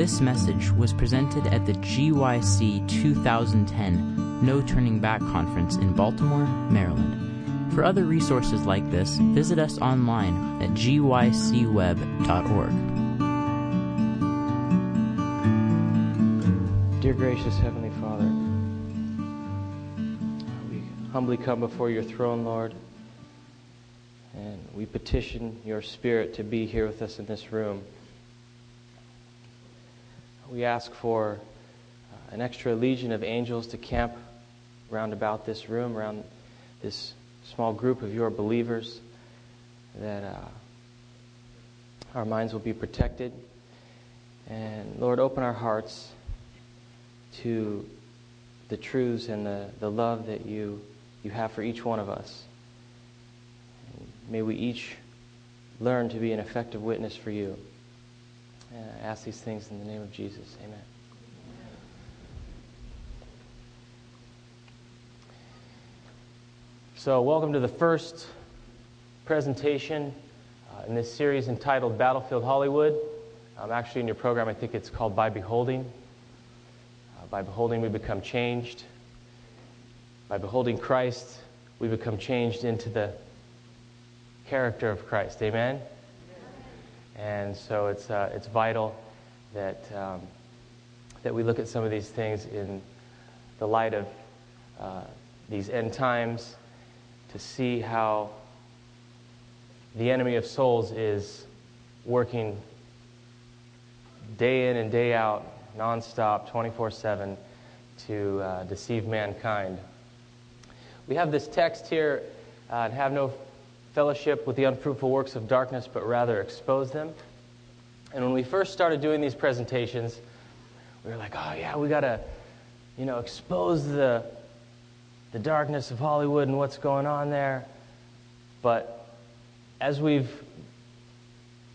This message was presented at the GYC 2010 No Turning Back Conference in Baltimore, Maryland. For other resources like this, visit us online at gycweb.org. Dear gracious Heavenly Father, we humbly come before your throne, Lord, and we petition your Spirit to be here with us in this room. We ask for uh, an extra legion of angels to camp round about this room, around this small group of your believers, that uh, our minds will be protected. And Lord, open our hearts to the truths and the, the love that you, you have for each one of us. And may we each learn to be an effective witness for you. And I ask these things in the name of Jesus. Amen. So, welcome to the first presentation uh, in this series entitled Battlefield Hollywood. Um, actually, in your program, I think it's called By Beholding. Uh, by beholding, we become changed. By beholding Christ, we become changed into the character of Christ. Amen? And so it's, uh, it's vital that, um, that we look at some of these things in the light of uh, these end times to see how the enemy of souls is working day in and day out, nonstop, 24 7, to uh, deceive mankind. We have this text here uh, have no fellowship with the unfruitful works of darkness, but rather expose them. And when we first started doing these presentations, we were like, oh, yeah, we got to, you know, expose the, the darkness of Hollywood and what's going on there. But as we've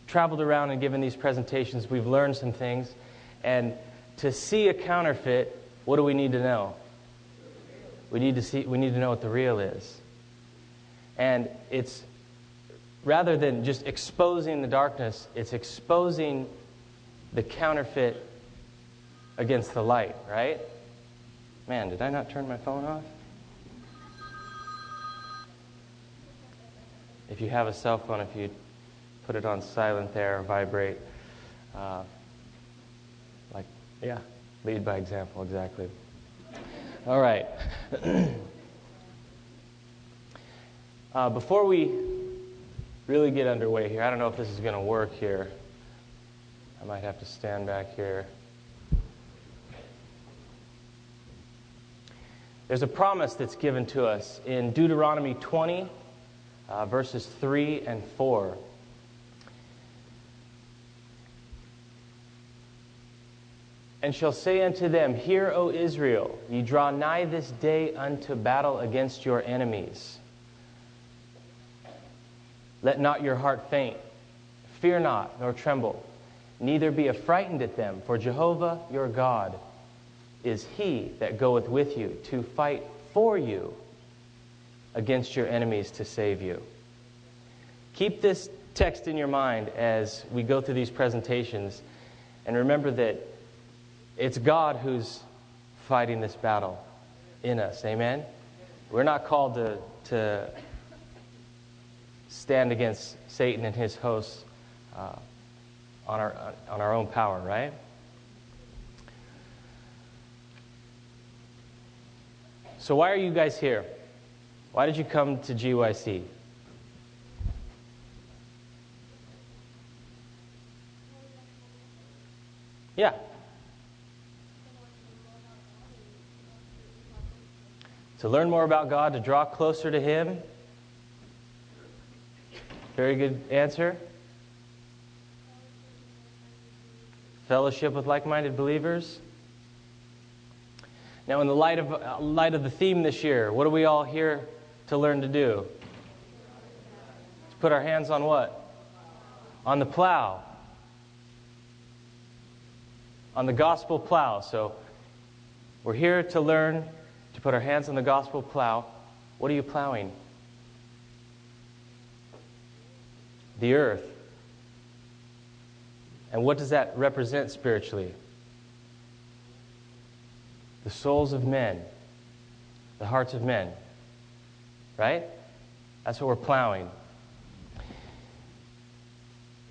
traveled around and given these presentations, we've learned some things. And to see a counterfeit, what do we need to know? We need to see we need to know what the real is. And it's rather than just exposing the darkness, it's exposing the counterfeit against the light, right? Man, did I not turn my phone off? If you have a cell phone, if you put it on silent there or vibrate, uh, like, yeah, lead by example, exactly. All right. uh, before we really get underway here, I don't know if this is going to work here. I might have to stand back here. There's a promise that's given to us in Deuteronomy 20, uh, verses 3 and 4. And shall say unto them, Hear, O Israel, ye draw nigh this day unto battle against your enemies. Let not your heart faint. Fear not, nor tremble. Neither be affrighted at them, for Jehovah your God is he that goeth with you to fight for you against your enemies to save you. Keep this text in your mind as we go through these presentations, and remember that it's God who's fighting this battle in us. Amen? We're not called to, to stand against Satan and his hosts uh, on, our, on our own power, right? So, why are you guys here? Why did you come to GYC? Yeah. To learn more about God, to draw closer to Him. Very good answer. Fellowship with like minded believers. Now, in the light of, uh, light of the theme this year, what are we all here to learn to do? To put our hands on what? On the plow. On the gospel plow. So, we're here to learn to put our hands on the gospel plow. What are you plowing? The earth. And what does that represent spiritually? The souls of men, the hearts of men. Right? That's what we're plowing.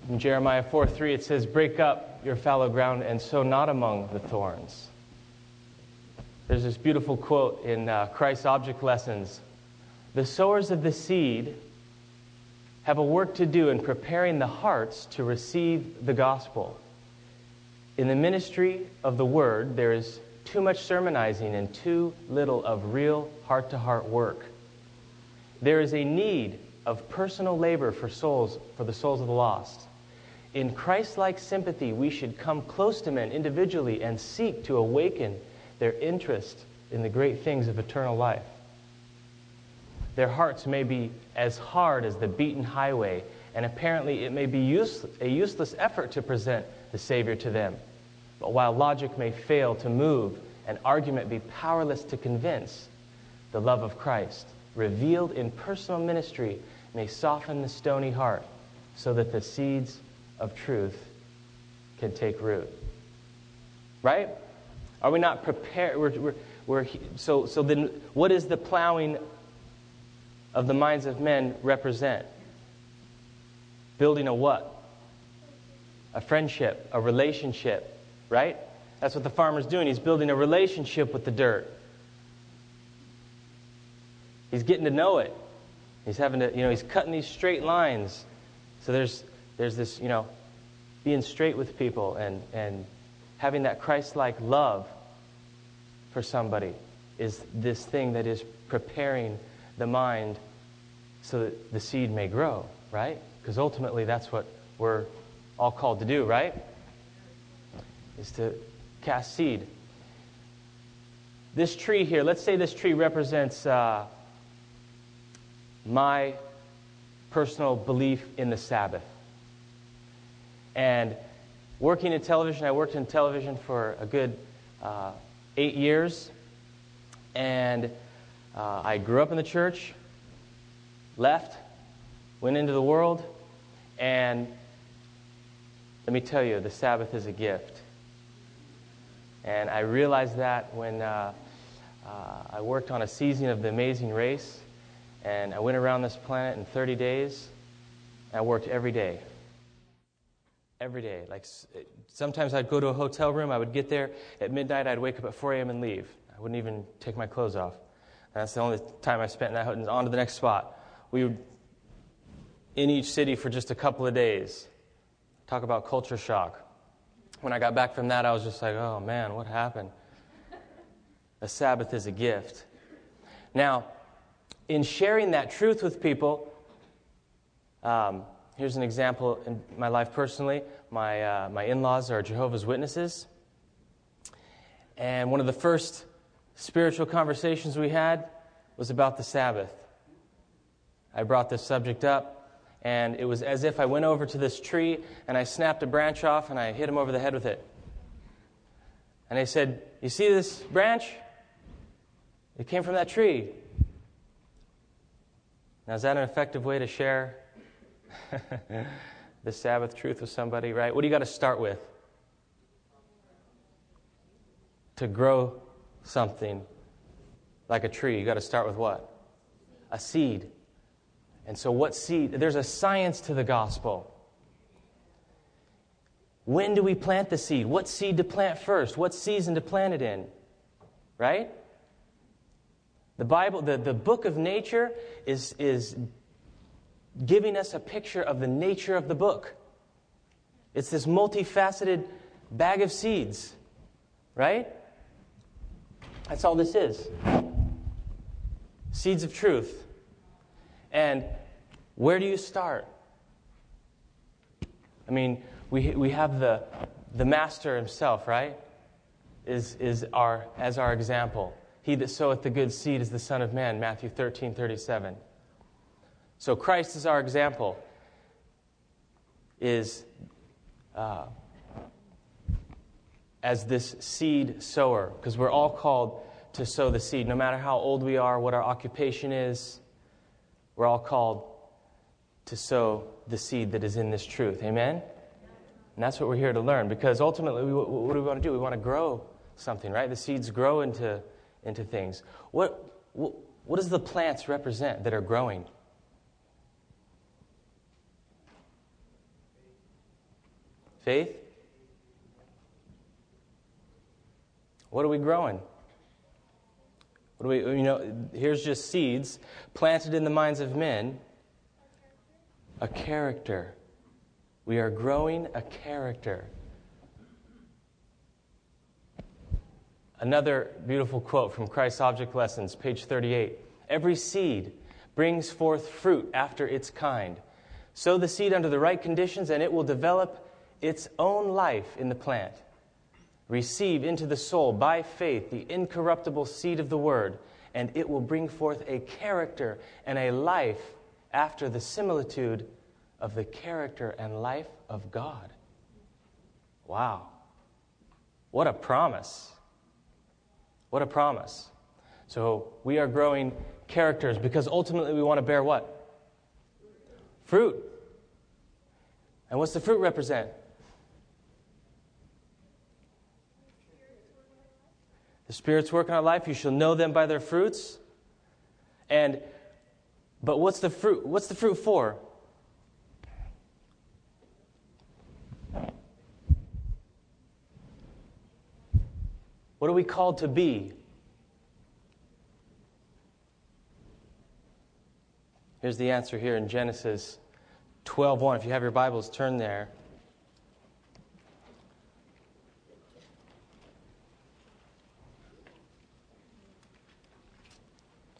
In Jeremiah 4 3, it says, Break up your fallow ground and sow not among the thorns. There's this beautiful quote in uh, Christ's Object Lessons The sowers of the seed have a work to do in preparing the hearts to receive the gospel. In the ministry of the word, there is too much sermonizing and too little of real heart to heart work. There is a need of personal labor for souls, for the souls of the lost. In Christ like sympathy, we should come close to men individually and seek to awaken their interest in the great things of eternal life. Their hearts may be as hard as the beaten highway, and apparently it may be use, a useless effort to present the Savior to them. But while logic may fail to move and argument be powerless to convince, the love of Christ, revealed in personal ministry, may soften the stony heart so that the seeds of truth can take root. Right? Are we not prepared? We're, we're, we're, so, so then, what is the plowing of the minds of men represent? Building a what? A friendship, a relationship, right? That's what the farmer's doing. He's building a relationship with the dirt. He's getting to know it. He's having to, you know, he's cutting these straight lines. So there's, there's this, you know, being straight with people and, and having that Christ like love for somebody is this thing that is preparing the mind so that the seed may grow, right? Because ultimately that's what we're all called to do, right? Is to cast seed. This tree here, let's say this tree represents uh, my personal belief in the Sabbath. And working in television, I worked in television for a good uh, eight years. And uh, I grew up in the church, left, went into the world, and let me tell you, the Sabbath is a gift. And I realized that when uh, uh, I worked on a season of The Amazing Race, and I went around this planet in 30 days. I worked every day. Every day. Like sometimes I'd go to a hotel room, I would get there at midnight, I'd wake up at 4 a.m. and leave. I wouldn't even take my clothes off. And that's the only time I spent in that hotel. On to the next spot. We would in each city for just a couple of days. Talk about culture shock. When I got back from that, I was just like, oh man, what happened? A Sabbath is a gift. Now, in sharing that truth with people, um, here's an example in my life personally. My, uh, my in laws are Jehovah's Witnesses. And one of the first spiritual conversations we had was about the Sabbath. I brought this subject up, and it was as if I went over to this tree and I snapped a branch off and I hit him over the head with it. And I said, You see this branch? It came from that tree. Now, is that an effective way to share the Sabbath truth with somebody, right? What do you got to start with? To grow something like a tree, you got to start with what? A seed. And so, what seed? There's a science to the gospel. When do we plant the seed? What seed to plant first? What season to plant it in? Right? The Bible, the, the book of nature, is, is giving us a picture of the nature of the book. It's this multifaceted bag of seeds, right? That's all this is seeds of truth. And where do you start? I mean, we, we have the, the master himself, right? Is, is our, as our example. He that soweth the good seed is the Son of Man, Matthew 13, 37. So Christ is our example, is uh, as this seed sower, because we're all called to sow the seed. No matter how old we are, what our occupation is, we're all called to sow the seed that is in this truth. Amen? And that's what we're here to learn because ultimately, we, what do we want to do? We want to grow something, right? The seeds grow into, into things. What, what, what does the plants represent that are growing? Faith? What are we growing? What do we, you know, here's just seeds planted in the minds of men. A character. We are growing a character. Another beautiful quote from Christ's Object Lessons, page 38. Every seed brings forth fruit after its kind. Sow the seed under the right conditions, and it will develop its own life in the plant. Receive into the soul by faith the incorruptible seed of the Word, and it will bring forth a character and a life after the similitude of the character and life of God. Wow. What a promise. What a promise. So we are growing characters because ultimately we want to bear what? Fruit. And what's the fruit represent? The Spirit's work in our life. You shall know them by their fruits. And but what's the fruit? What's the fruit for? What are we called to be? Here's the answer here in Genesis 12:1. If you have your Bibles, turn there.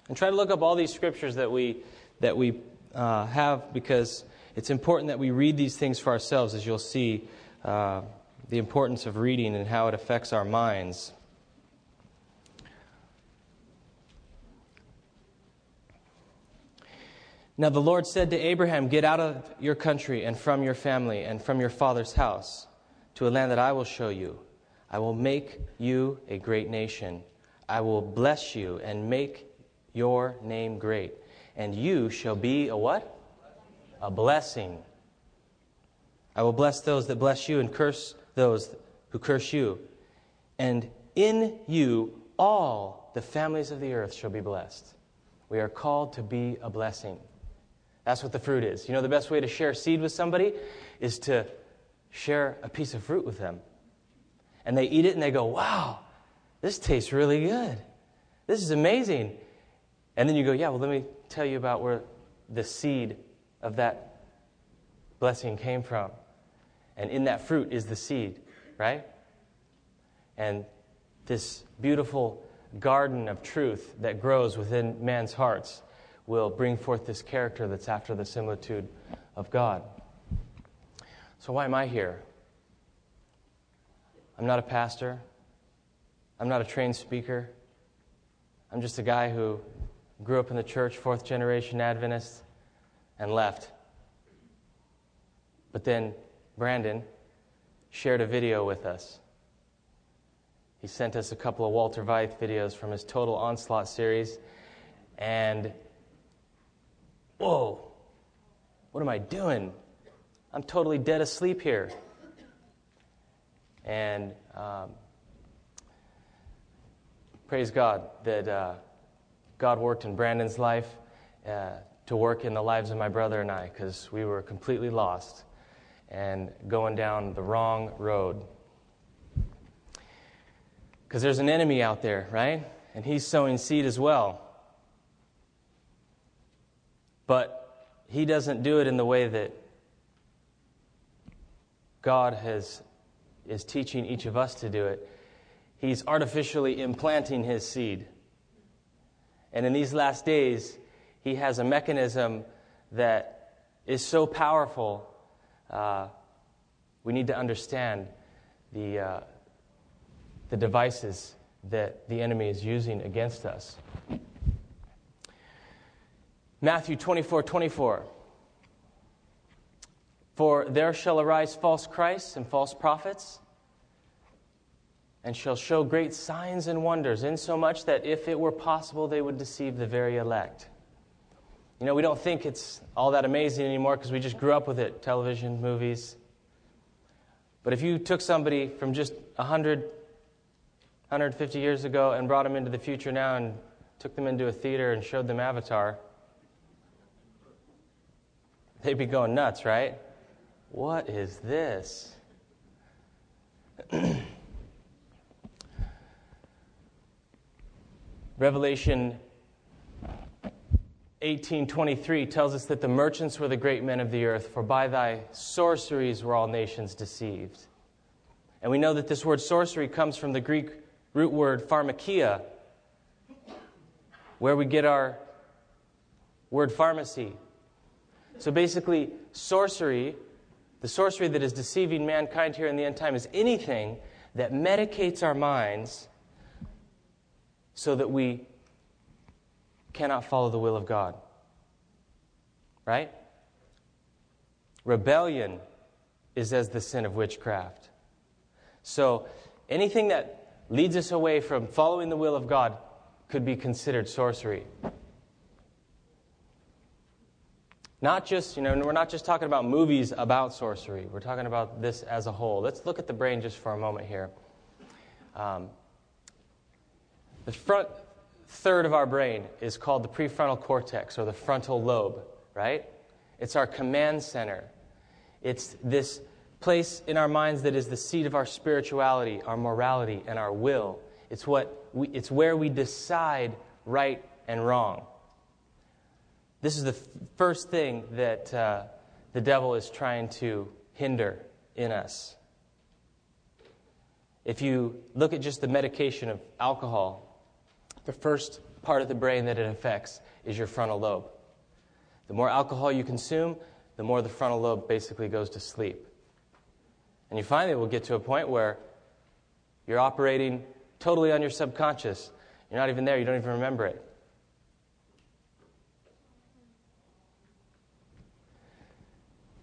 And try to look up all these scriptures that we, that we uh, have because it's important that we read these things for ourselves, as you'll see uh, the importance of reading and how it affects our minds. Now the Lord said to Abraham, Get out of your country and from your family and from your father's house to a land that I will show you. I will make you a great nation. I will bless you and make your name great. And you shall be a what? A blessing. I will bless those that bless you and curse those who curse you. And in you all the families of the earth shall be blessed. We are called to be a blessing. That's what the fruit is. You know, the best way to share seed with somebody is to share a piece of fruit with them. And they eat it and they go, wow, this tastes really good. This is amazing. And then you go, yeah, well, let me tell you about where the seed of that blessing came from. And in that fruit is the seed, right? And this beautiful garden of truth that grows within man's hearts will bring forth this character that's after the similitude of God. So, why am I here? I'm not a pastor. I'm not a trained speaker. I'm just a guy who grew up in the church, fourth generation Adventist, and left. But then Brandon shared a video with us. He sent us a couple of Walter Veith videos from his Total Onslaught series, and whoa, what am I doing? I'm totally dead asleep here. And um, praise God that uh, God worked in Brandon's life uh, to work in the lives of my brother and I because we were completely lost and going down the wrong road. Because there's an enemy out there, right? And he's sowing seed as well. But he doesn't do it in the way that God has, is teaching each of us to do it. He's artificially implanting his seed. And in these last days, he has a mechanism that is so powerful, uh, we need to understand the, uh, the devices that the enemy is using against us. Matthew 24 24. For there shall arise false Christs and false prophets, and shall show great signs and wonders, insomuch that if it were possible, they would deceive the very elect. You know, we don't think it's all that amazing anymore because we just grew up with it television, movies. But if you took somebody from just 100, 150 years ago and brought them into the future now and took them into a theater and showed them Avatar, they'd be going nuts, right? What is this? Revelation 18:23 tells us that the merchants were the great men of the earth for by thy sorceries were all nations deceived. And we know that this word sorcery comes from the Greek root word pharmakia where we get our word pharmacy. So basically sorcery, the sorcery that is deceiving mankind here in the end time is anything that medicates our minds so that we cannot follow the will of God. Right? Rebellion is as the sin of witchcraft. So anything that leads us away from following the will of God could be considered sorcery. Not just, you know, we're not just talking about movies about sorcery. We're talking about this as a whole. Let's look at the brain just for a moment here. Um, the front third of our brain is called the prefrontal cortex or the frontal lobe, right? It's our command center. It's this place in our minds that is the seat of our spirituality, our morality, and our will. It's, what we, it's where we decide right and wrong. This is the f- first thing that uh, the devil is trying to hinder in us. If you look at just the medication of alcohol, the first part of the brain that it affects is your frontal lobe. The more alcohol you consume, the more the frontal lobe basically goes to sleep. And you finally will get to a point where you're operating totally on your subconscious. You're not even there, you don't even remember it.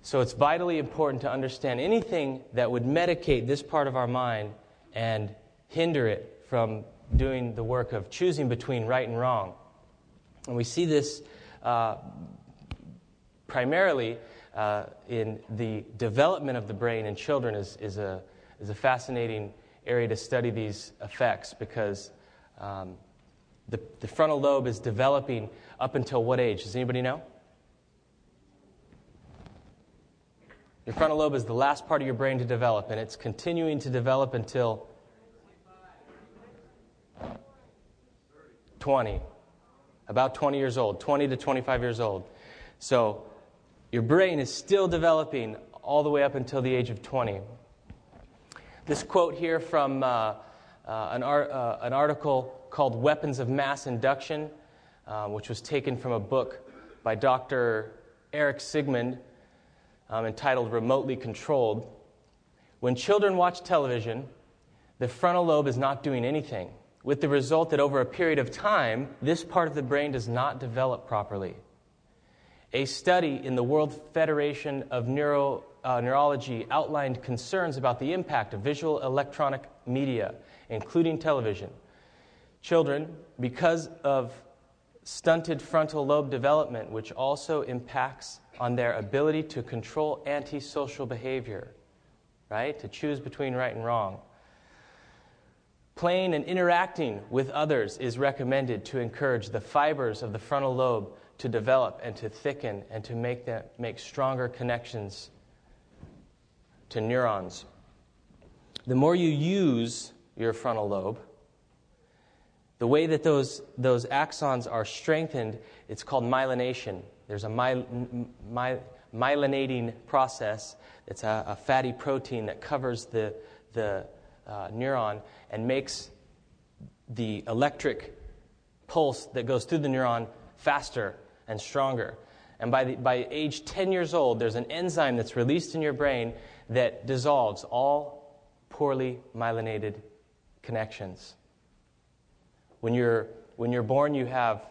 So it's vitally important to understand anything that would medicate this part of our mind and hinder it from doing the work of choosing between right and wrong. And we see this uh, primarily uh, in the development of the brain in children is, is, a, is a fascinating area to study these effects because um, the, the frontal lobe is developing up until what age? Does anybody know? Your frontal lobe is the last part of your brain to develop, and it's continuing to develop until 20. About 20 years old, 20 to 25 years old. So your brain is still developing all the way up until the age of 20. This quote here from uh, uh, an, ar- uh, an, article called Weapons of Mass Induction, uh, which was taken from a book by Dr. Eric Sigman um, entitled Remotely Controlled. When children watch television, the frontal lobe is not doing anything with the result that over a period of time, this part of the brain does not develop properly. A study in the World Federation of Neuro, uh, Neurology outlined concerns about the impact of visual electronic media, including television. Children, because of stunted frontal lobe development, which also impacts on their ability to control antisocial behavior, right? To choose between right and wrong. Playing and interacting with others is recommended to encourage the fibers of the frontal lobe to develop and to thicken and to make, them, make stronger connections to neurons. The more you use your frontal lobe, the way that those, those axons are strengthened, it's called myelination. There's a my, my, myelinating process. It's a, a fatty protein that covers the, the uh, neuron and makes the electric pulse that goes through the neuron faster and stronger. And by, the, by age 10 years old, there's an enzyme that's released in your brain that dissolves all poorly myelinated connections. When you're, when you're born, you have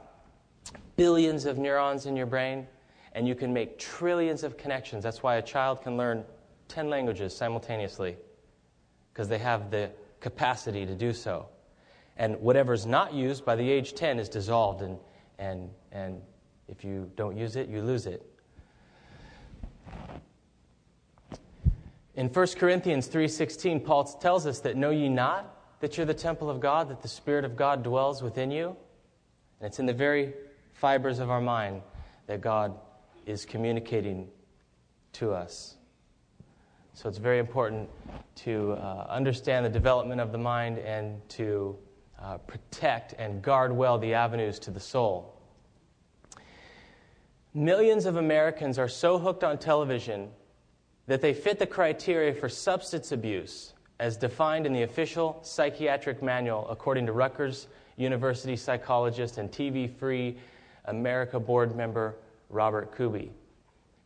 billions of neurons in your brain, and you can make trillions of connections. That's why a child can learn 10 languages simultaneously because they have the capacity to do so. And whatever's not used by the age 10 is dissolved, and, and, and if you don't use it, you lose it. In 1 Corinthians 3:16, Paul tells us that know ye not that you're the temple of God, that the Spirit of God dwells within you? And it's in the very fibers of our mind that God is communicating to us. So it's very important to uh, understand the development of the mind and to uh, protect and guard well the avenues to the soul. Millions of Americans are so hooked on television that they fit the criteria for substance abuse as defined in the official psychiatric manual, according to Rutgers University psychologist and TV Free America board member Robert Kubey.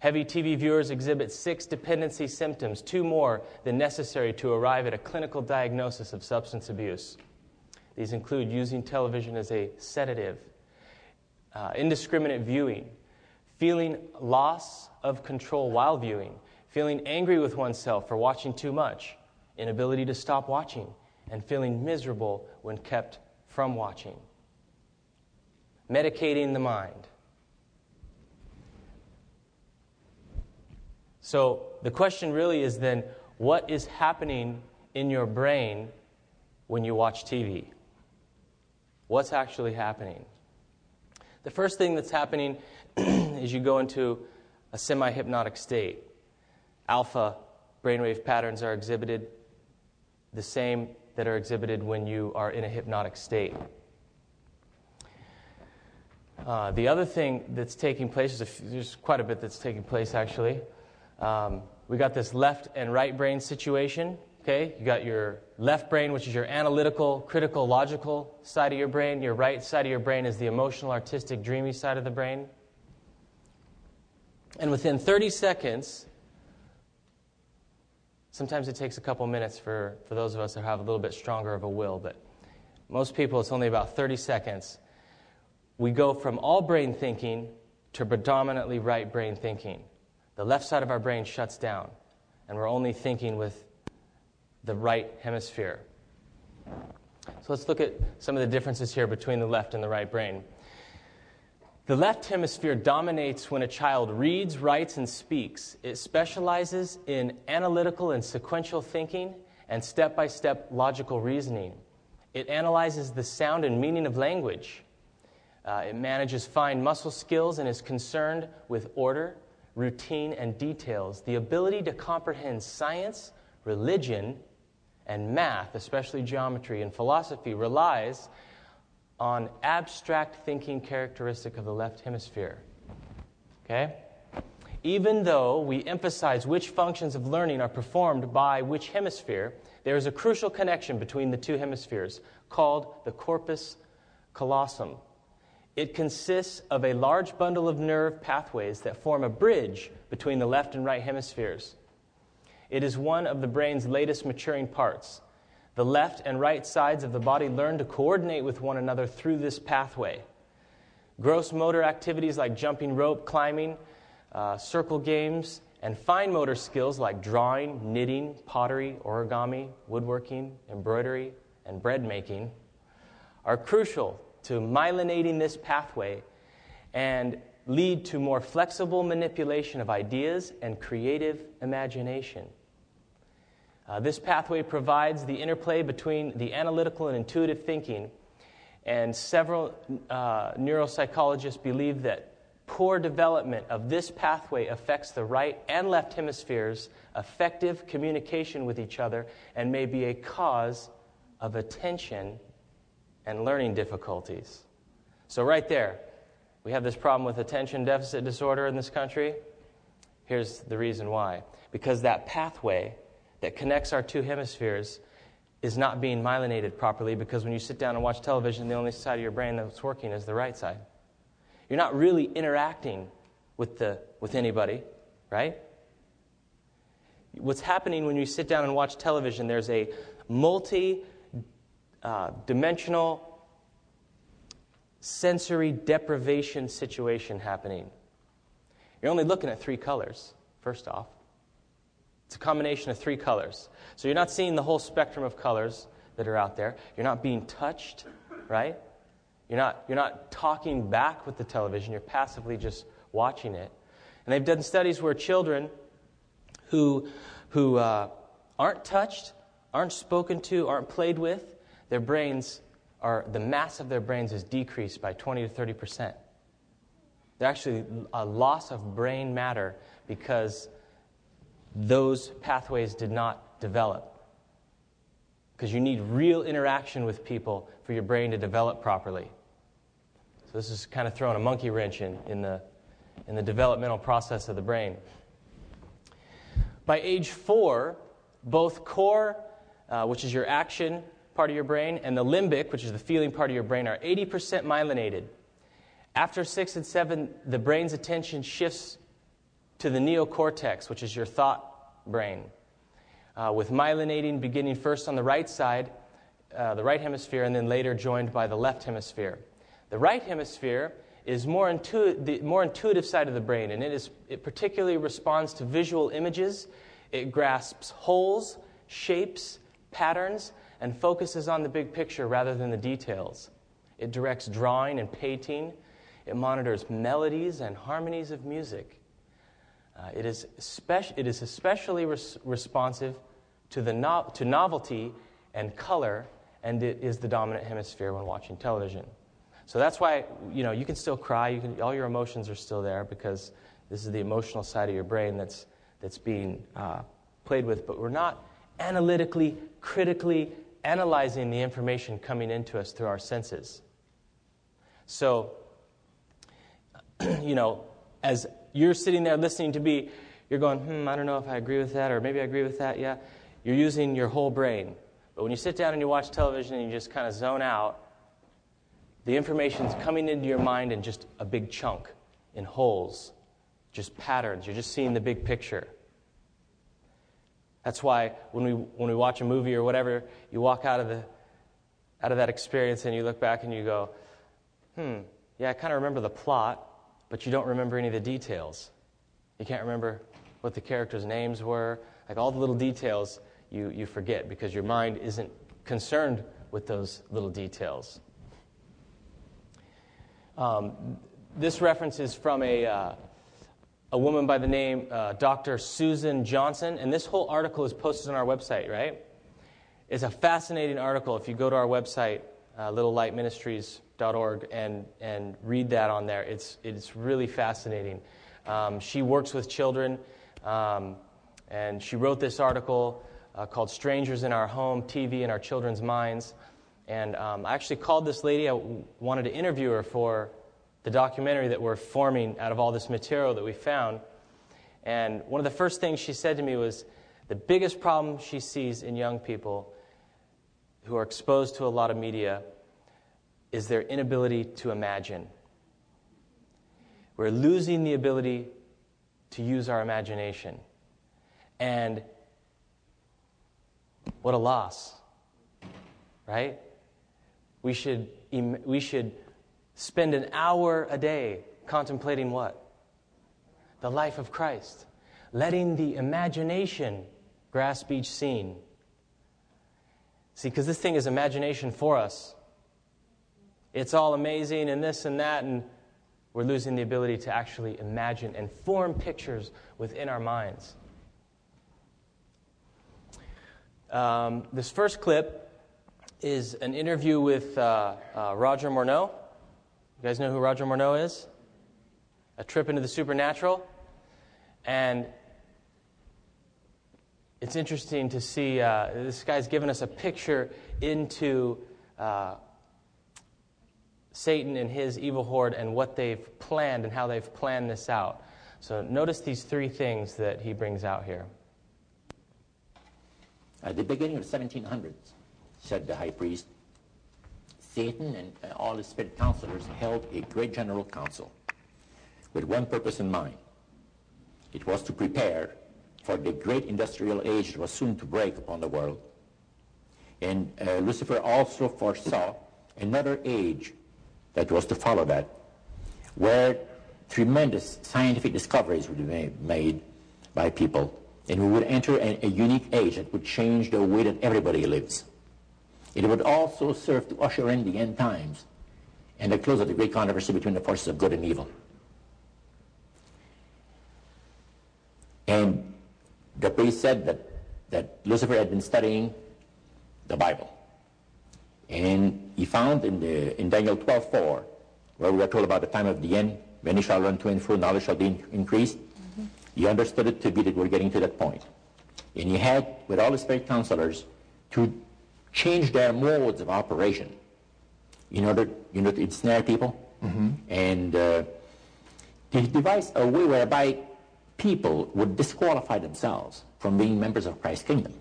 Heavy TV viewers exhibit six dependency symptoms, two more than necessary to arrive at a clinical diagnosis of substance abuse. These include using television as a sedative, uh, indiscriminate viewing, feeling loss of control while viewing, feeling angry with oneself for watching too much, inability to stop watching, and feeling miserable when kept from watching. Medicating the mind. So the question really is then what is happening in your brain when you watch TV? What's actually happening? The first thing that's happening is you go into a semi hypnotic state. Alpha brainwave patterns are exhibited the same that are exhibited when you are in a hypnotic state. Uh, the other thing that's taking place, is there's quite a bit that's taking place actually. Um, we got this left and right brain situation. Okay, you got your left brain, which is your analytical, critical, logical side of your brain. Your right side of your brain is the emotional, artistic, dreamy side of the brain. And within 30 seconds, sometimes it takes a couple minutes for, for those of us that have a little bit stronger of a will, but most people it's only about 30 seconds. We go from all brain thinking to predominantly right brain thinking. The left side of our brain shuts down, and we're only thinking with the right hemisphere. So let's look at some of the differences here between the left and the right brain. The left hemisphere dominates when a child reads, writes, and speaks. It specializes in analytical and sequential thinking and step by step logical reasoning. It analyzes the sound and meaning of language. Uh, it manages fine muscle skills and is concerned with order, routine, and details. The ability to comprehend science, religion, and math, especially geometry and philosophy, relies on abstract thinking characteristic of the left hemisphere. Okay? Even though we emphasize which functions of learning are performed by which hemisphere, there is a crucial connection between the two hemispheres called the corpus callosum. It consists of a large bundle of nerve pathways that form a bridge between the left and right hemispheres. It is one of the brain's latest maturing parts. The left and right sides of the body learn to coordinate with one another through this pathway. Gross motor activities like jumping rope, climbing, uh, circle games, and fine motor skills like drawing, knitting, pottery, origami, woodworking, embroidery, and bread making are crucial to myelinating this pathway and lead to more flexible manipulation of ideas and creative imagination. Uh, this pathway provides the interplay between the analytical and intuitive thinking, and several uh, neuropsychologists believe that poor development of this pathway affects the right and left hemispheres' effective communication with each other and may be a cause of attention and learning difficulties. So, right there, we have this problem with attention deficit disorder in this country. Here's the reason why because that pathway that connects our two hemispheres is not being myelinated properly because when you sit down and watch television, the only side of your brain that's working is the right side. You're not really interacting with, the, with anybody, right? What's happening when you sit down and watch television, there's a multi uh, dimensional sensory deprivation situation happening. You're only looking at three colors, first off. It's a combination of three colors. So you're not seeing the whole spectrum of colors that are out there. You're not being touched, right? You're not, you're not talking back with the television, you're passively just watching it. And they've done studies where children who who uh, aren't touched, aren't spoken to, aren't played with, their brains are, the mass of their brains is decreased by 20 to 30 percent. They're actually a loss of brain matter because those pathways did not develop. Because you need real interaction with people for your brain to develop properly. So this is kind of throwing a monkey wrench in, in, the, in the developmental process of the brain. By age four, both core, uh, which is your action part of your brain, and the limbic, which is the feeling part of your brain, are 80% myelinated. After six and seven, the brain's attention shifts to the neocortex, which is your thought brain, uh, with myelinating beginning first on the right side, uh, the right hemisphere, and then later joined by the left hemisphere. The right hemisphere is more intu- the more intuitive side of the brain, and it, is, it particularly responds to visual images. It grasps wholes, shapes, patterns, and focuses on the big picture rather than the details. It directs drawing and painting. It monitors melodies and harmonies of music. Uh, it, is it is especially res- responsive to, the no- to novelty and color, and it is the dominant hemisphere when watching television. So that's why you know you can still cry. You can, all your emotions are still there because this is the emotional side of your brain that's that's being uh, played with. But we're not analytically, critically analyzing the information coming into us through our senses. So, you know, as you're sitting there listening to me, you're going, hmm, I don't know if I agree with that, or maybe I agree with that, yeah. You're using your whole brain. But when you sit down and you watch television and you just kind of zone out, the information's coming into your mind in just a big chunk, in wholes, just patterns. You're just seeing the big picture. That's why when we, when we watch a movie or whatever, you walk out of, the, out of that experience and you look back and you go, hmm, yeah, I kind of remember the plot, but you don't remember any of the details. You can't remember what the characters' names were. Like all the little details you, you forget because your mind isn't concerned with those little details. Um, this reference is from a, uh, a woman by the name uh, Dr. Susan Johnson, and this whole article is posted on our website, right? It's a fascinating article. If you go to our website, uh, littlelightministries.org, and, and read that on there, it's, it's really fascinating. Um, she works with children, um, and she wrote this article uh, called Strangers in Our Home TV in Our Children's Minds. And um, I actually called this lady. I wanted to interview her for the documentary that we're forming out of all this material that we found. And one of the first things she said to me was the biggest problem she sees in young people who are exposed to a lot of media is their inability to imagine. We're losing the ability to use our imagination. And what a loss, right? We should, we should spend an hour a day contemplating what? The life of Christ. Letting the imagination grasp each scene. See, because this thing is imagination for us. It's all amazing and this and that, and we're losing the ability to actually imagine and form pictures within our minds. Um, this first clip is an interview with uh, uh, Roger Morneau. You guys know who Roger Morneau is? A trip into the supernatural. And it's interesting to see uh, this guy's given us a picture into uh, Satan and his evil horde and what they've planned and how they've planned this out. So notice these three things that he brings out here. At the beginning of the 1700s, said the high priest, Satan and all his spirit counselors held a great general council with one purpose in mind. It was to prepare for the great industrial age that was soon to break upon the world. And uh, Lucifer also foresaw another age that was to follow that, where tremendous scientific discoveries would be made by people. And we would enter a, a unique age that would change the way that everybody lives. It would also serve to usher in the end times and the close of the great controversy between the forces of good and evil. And the priest said that, that Lucifer had been studying the Bible. And he found in, the, in Daniel 12:4, where we are told about the time of the end, when he shall run to and fro, knowledge shall be increased. Mm-hmm. He understood it to be that we're getting to that point. And he had, with all his spirit counselors, to change their modes of operation in order, you know, to ensnare people. Mm-hmm. And uh, he devised a way whereby people would disqualify themselves from being members of Christ's kingdom.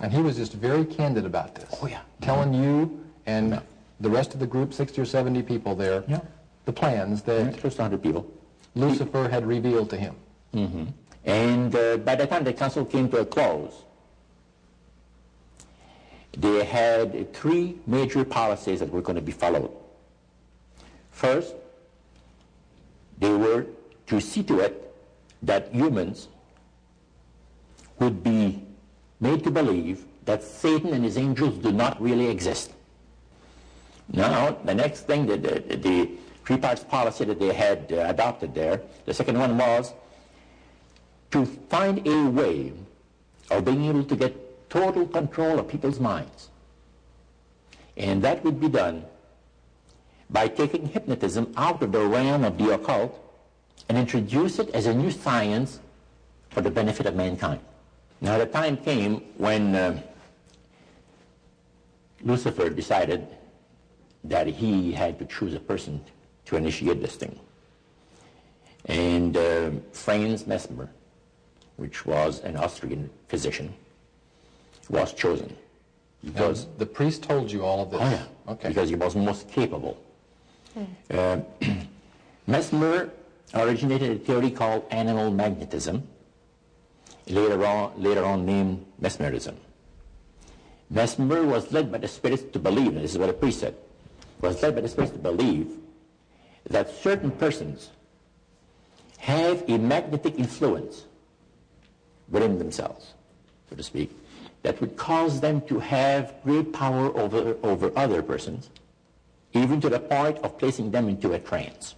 And he was just very candid about this. Oh, yeah. Telling you and yeah. the rest of the group, 60 or 70 people there, yeah. the plans that yeah, close to 100 people. Lucifer had revealed to him. Mm-hmm. And uh, by the time the council came to a close, they had three major policies that were going to be followed. First, they were to see to it that humans would be made to believe that Satan and his angels do not really exist. Now, the next thing, the, the, the three parts policy that they had uh, adopted there, the second one was to find a way of being able to get total control of people's minds. And that would be done by taking hypnotism out of the realm of the occult and introduce it as a new science for the benefit of mankind. Now the time came when uh, Lucifer decided that he had to choose a person to initiate this thing. And uh, Franz Mesmer, which was an Austrian physician, was chosen. Because now, the priest told you all of this? Oh, yeah. Okay. Because he was most capable. Mm. Uh, Mesmer originated a theory called animal magnetism, later on, later on named mesmerism. Mesmer was led by the spirits to believe, and this is what the priest said, was led by the spirits to believe that certain persons have a magnetic influence within themselves, so to speak, that would cause them to have great power over, over other persons, even to the point of placing them into a trance.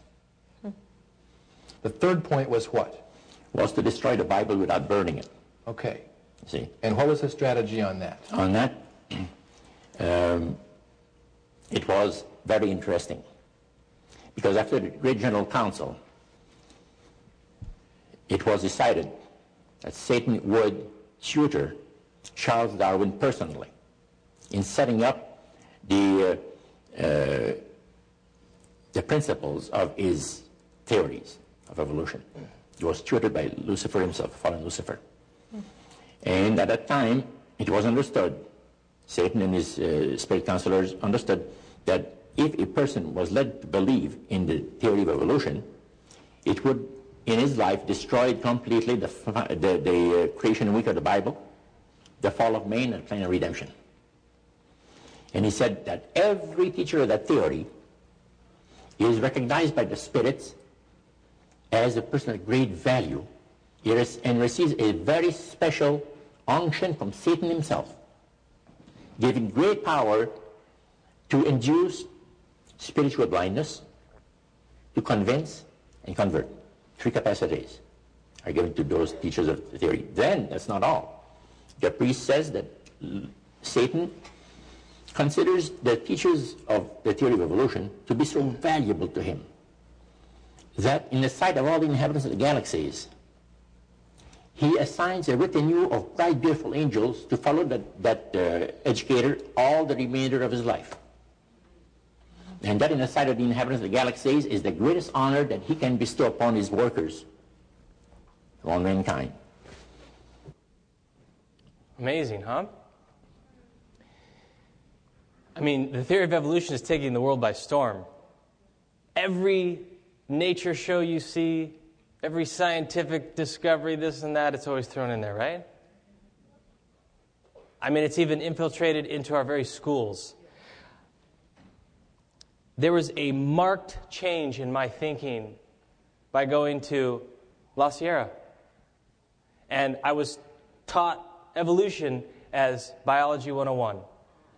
The third point was what? Was to destroy the Bible without burning it. Okay. See? And what was the strategy on that? On that, um, it was very interesting. Because after the Great General Council, it was decided that Satan would tutor Charles Darwin personally in setting up the, uh, uh, the principles of his theories of evolution. He was tutored by Lucifer himself, fallen Lucifer. And at that time, it was understood, Satan and his uh, spirit counselors understood that if a person was led to believe in the theory of evolution, it would, in his life, destroy completely the, the, the uh, creation week of the Bible, the fall of man, and plan of redemption. And he said that every teacher of that theory is recognized by the spirits as a person of great value and receives a very special unction from Satan himself, giving great power to induce spiritual blindness, to convince and convert. Three capacities are given to those teachers of the theory. Then, that's not all. The priest says that Satan considers the teachers of the theory of evolution to be so valuable to him that in the sight of all the inhabitants of the galaxies, he assigns a retinue of bright, beautiful angels to follow that, that uh, educator all the remainder of his life. And that in the sight of the inhabitants of the galaxies is the greatest honor that he can bestow upon his workers, on mankind. Amazing, huh? I mean, the theory of evolution is taking the world by storm. Every nature show you see, every scientific discovery, this and that, it's always thrown in there, right? I mean, it's even infiltrated into our very schools. There was a marked change in my thinking by going to La Sierra. And I was taught evolution as biology 101.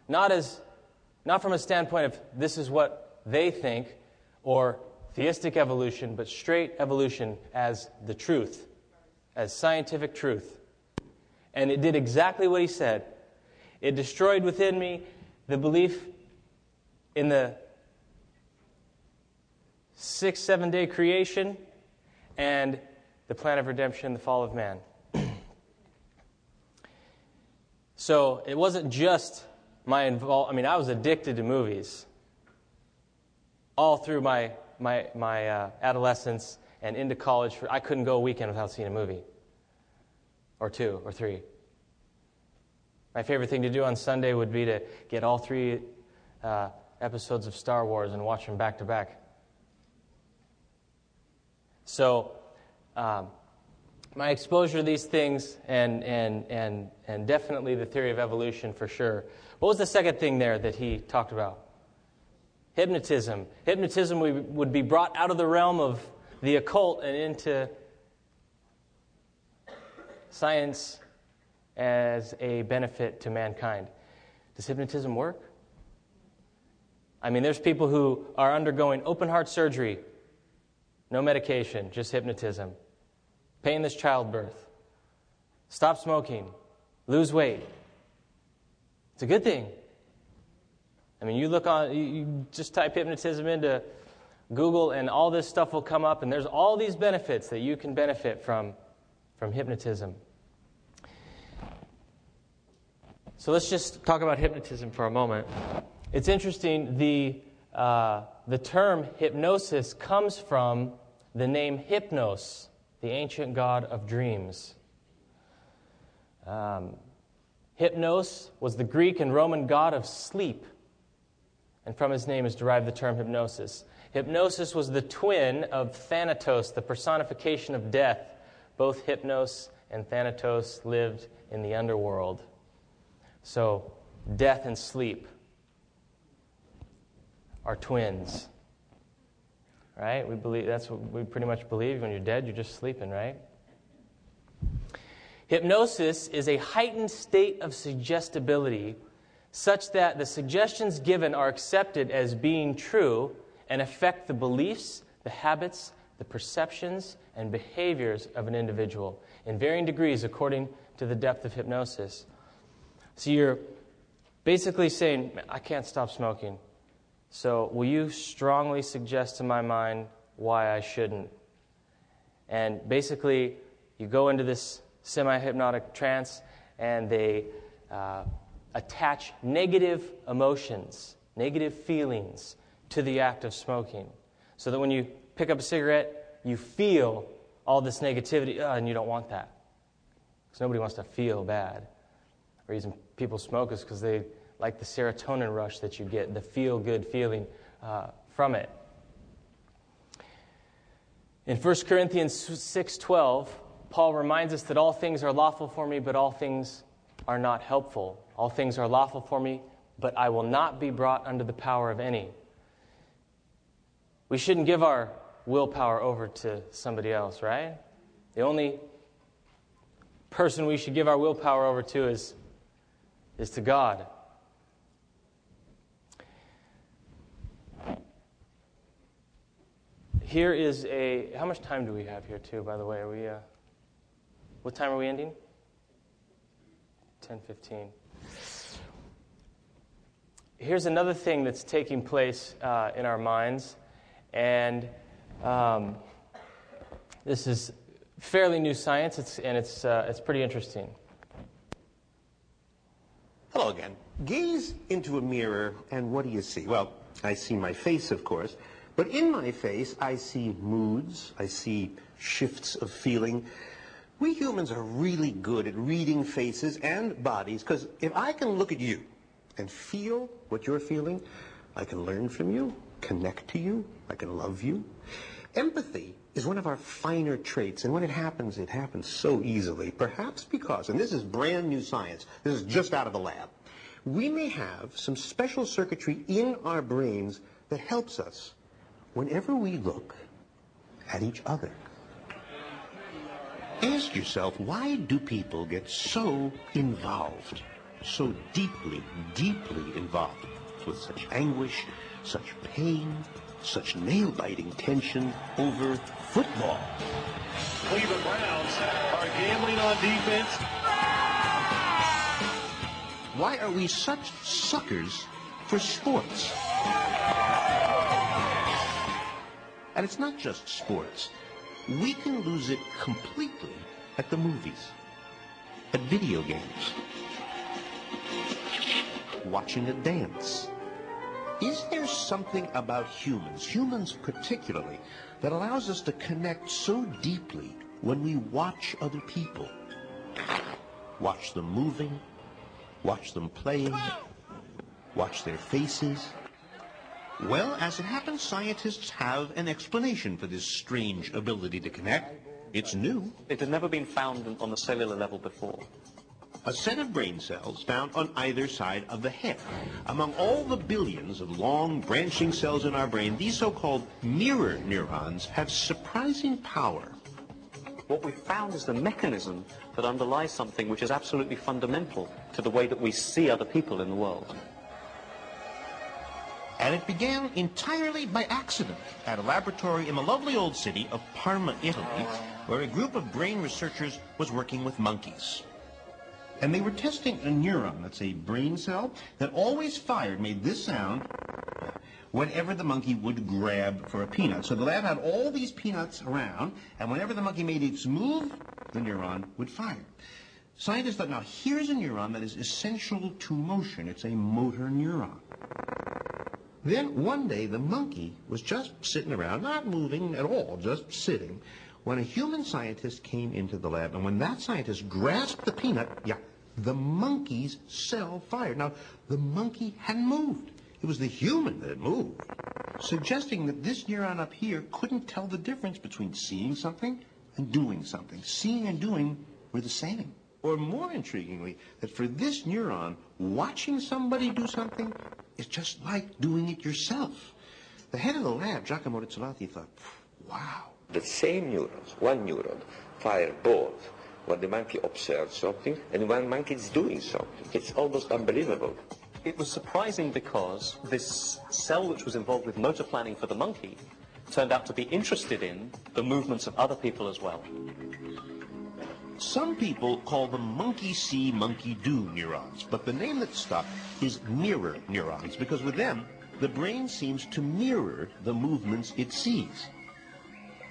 Not as not from a standpoint of this is what they think or theistic evolution, but straight evolution as the truth, as scientific truth. And it did exactly what he said. It destroyed within me the belief in the six, seven day creation and the plan of redemption, the fall of man. So it wasn't just my involvement. I mean, I was addicted to movies all through my, my, my uh, adolescence and into college. For, I couldn't go a weekend without seeing a movie or two or three. My favorite thing to do on Sunday would be to get all three uh, episodes of Star Wars and watch them back to back. So, um, my exposure to these things, and, and, and, and definitely the theory of evolution for sure. What was the second thing there that he talked about? Hypnotism. Hypnotism would be brought out of the realm of the occult and into science as a benefit to mankind. Does hypnotism work? I mean, there's people who are undergoing open heart surgery, no medication, just hypnotism, painless childbirth, stop smoking, lose weight. It's a good thing. I mean, you look on, you just type hypnotism into Google, and all this stuff will come up, and there's all these benefits that you can benefit from, from hypnotism. So let's just talk about hypnotism for a moment. It's interesting, the, uh, the term hypnosis comes from the name Hypnos, the ancient god of dreams. Um, Hypnos was the Greek and Roman god of sleep, and from his name is derived the term hypnosis. Hypnosis was the twin of Thanatos, the personification of death. Both Hypnos and Thanatos lived in the underworld. So, death and sleep are twins. Right? We believe that's what we pretty much believe. When you're dead, you're just sleeping, right? Hypnosis is a heightened state of suggestibility such that the suggestions given are accepted as being true and affect the beliefs, the habits, the perceptions, and behaviors of an individual in varying degrees according to the depth of hypnosis. So you're basically saying, I can't stop smoking. So will you strongly suggest to my mind why I shouldn't? And basically, you go into this semi hypnotic trance and they uh, attach negative emotions, negative feelings to the act of smoking. So that when you pick up a cigarette, you feel all this negativity, uh, and you don't want that. Because nobody wants to feel bad The reason people smoke is because they like the serotonin rush that you get, the feel good feeling uh, from it. In 1 Corinthians 6:12, Paul reminds us that all things are lawful for me, but all things are not helpful. All things are lawful for me, but I will not be brought under the power of any. We shouldn't give our willpower over to somebody else, right? The only person we should give our willpower over to is is to God. Here is a. How much time do we have here, too, by the way? Are we. Uh, what time are we ending? 10:15. Here's another thing that's taking place uh, in our minds, and um, this is fairly new science, it's, and it's, uh, it's pretty interesting. Hello again. Gaze into a mirror, and what do you see? Well, I see my face, of course, but in my face, I see moods, I see shifts of feeling. We humans are really good at reading faces and bodies, because if I can look at you and feel what you're feeling, I can learn from you, connect to you, I can love you. Empathy is one of our finer traits, and when it happens, it happens so easily, perhaps because, and this is brand new science, this is just out of the lab, we may have some special circuitry in our brains that helps us whenever we look at each other. Ask yourself, why do people get so involved, so deeply, deeply involved with such anguish, such pain, such nail-biting tension over football. Cleveland Browns are gambling on defense. Why are we such suckers for sports? And it's not just sports. We can lose it completely at the movies, at video games, watching a dance. Is there something about humans, humans particularly, that allows us to connect so deeply when we watch other people? Watch them moving, watch them playing, watch their faces. Well, as it happens, scientists have an explanation for this strange ability to connect. It's new. It had never been found on the cellular level before. A set of brain cells found on either side of the head. Among all the billions of long branching cells in our brain, these so-called mirror neurons have surprising power. What we found is the mechanism that underlies something which is absolutely fundamental to the way that we see other people in the world. And it began entirely by accident at a laboratory in the lovely old city of Parma, Italy, where a group of brain researchers was working with monkeys. And they were testing a neuron, that's a brain cell, that always fired, made this sound, whenever the monkey would grab for a peanut. So the lab had all these peanuts around, and whenever the monkey made its move, the neuron would fire. Scientists thought, now here's a neuron that is essential to motion. It's a motor neuron. Then one day the monkey was just sitting around, not moving at all, just sitting, when a human scientist came into the lab. And when that scientist grasped the peanut, yeah, the monkey's cell fired. Now, the monkey hadn't moved. It was the human that had moved, suggesting that this neuron up here couldn't tell the difference between seeing something and doing something. Seeing and doing were the same. Or more intriguingly, that for this neuron, watching somebody do something is just like doing it yourself. The head of the lab, Giacomo Rizzolatti, thought, wow. The same neurons, one neuron, fire both when the monkey observes something and when monkey is doing something. It's almost unbelievable. It was surprising because this cell which was involved with motor planning for the monkey turned out to be interested in the movements of other people as well. Some people call them monkey see, monkey do neurons, but the name that stuck is mirror neurons because with them, the brain seems to mirror the movements it sees.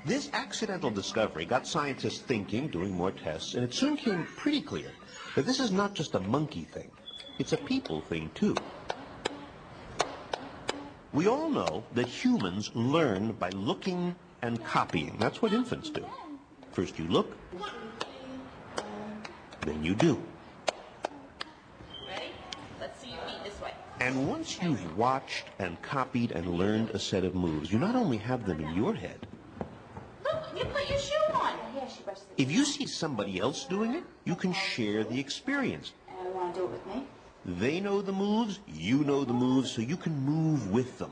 This accidental discovery got scientists thinking, doing more tests, and it soon became pretty clear that this is not just a monkey thing. It's a people thing, too. We all know that humans learn by looking and copying. That's what infants do. First you look, then you do. Ready? Let's see your feet this way. And once you've watched and copied and learned a set of moves, you not only have them in your head, Look, you put your shoe on. Here, she brushed the if you see somebody else doing it, you can share the experience. I want to do it with me. They know the moves, you know the moves, so you can move with them.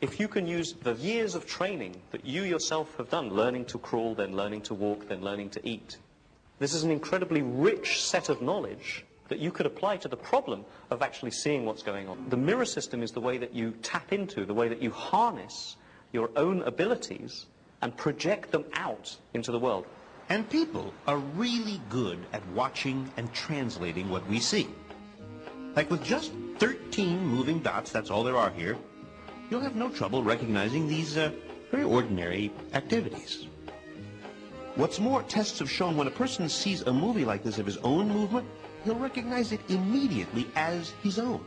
If you can use the years of training that you yourself have done, learning to crawl, then learning to walk, then learning to eat, this is an incredibly rich set of knowledge that you could apply to the problem of actually seeing what's going on. The mirror system is the way that you tap into, the way that you harness your own abilities and project them out into the world. And people are really good at watching and translating what we see. Like with just 13 moving dots, that's all there are here, you'll have no trouble recognizing these uh, very ordinary activities. What's more, tests have shown when a person sees a movie like this of his own movement, he'll recognize it immediately as his own.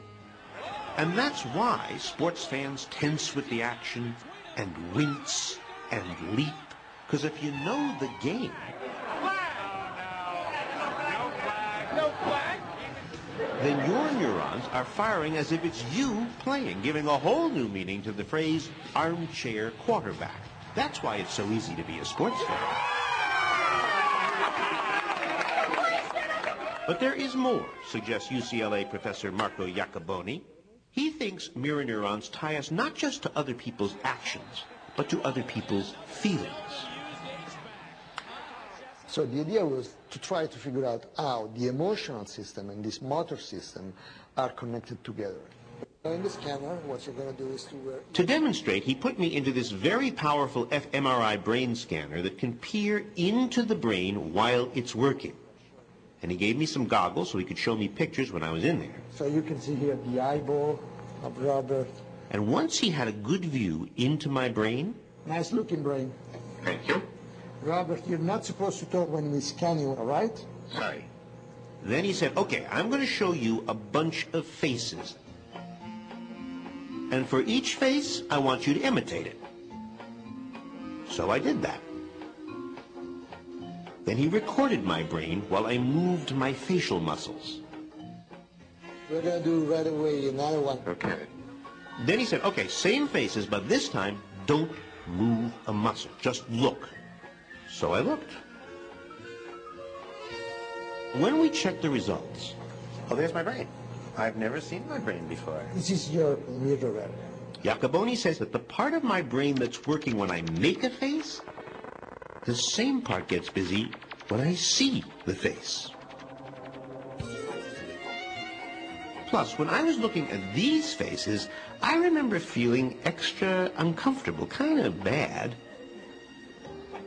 And that's why sports fans tense with the action and wince and leap. Because if you know the game, then your neurons are firing as if it's you playing, giving a whole new meaning to the phrase armchair quarterback. That's why it's so easy to be a sports fan. But there is more, suggests UCLA professor Marco Iacoboni. He thinks mirror neurons tie us not just to other people's actions, but to other people's feelings. So the idea was to try to figure out how the emotional system and this motor system are connected together. In the scanner, what you're going to do is to... Uh, To demonstrate, he put me into this very powerful fMRI brain scanner that can peer into the brain while it's working. And he gave me some goggles so he could show me pictures when I was in there. So you can see here the eyeball of Robert. And once he had a good view into my brain, Nice looking brain. Thank you. Robert, you're not supposed to talk when we scan you, all right? Sorry. Then he said, okay, I'm going to show you a bunch of faces. And for each face, I want you to imitate it. So I did that. Then he recorded my brain while I moved my facial muscles. We're going to do right away another one. Okay. Then he said, okay, same faces, but this time don't move a muscle. Just look. So I looked. When we checked the results, oh, there's my brain. I've never seen my brain before. This is your mirror. Iacoboni says that the part of my brain that's working when I make a face, the same part gets busy when I see the face. Plus, when I was looking at these faces, I remember feeling extra uncomfortable, kind of bad.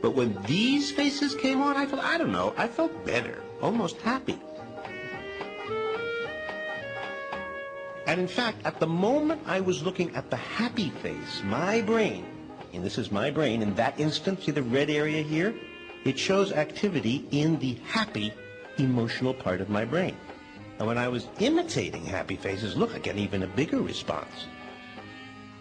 But when these faces came on, I felt, I don't know, I felt better, almost happy. And in fact, at the moment I was looking at the happy face, my brain, and this is my brain, in that instant, see the red area here? It shows activity in the happy emotional part of my brain. And when I was imitating happy faces, look, I get even a bigger response.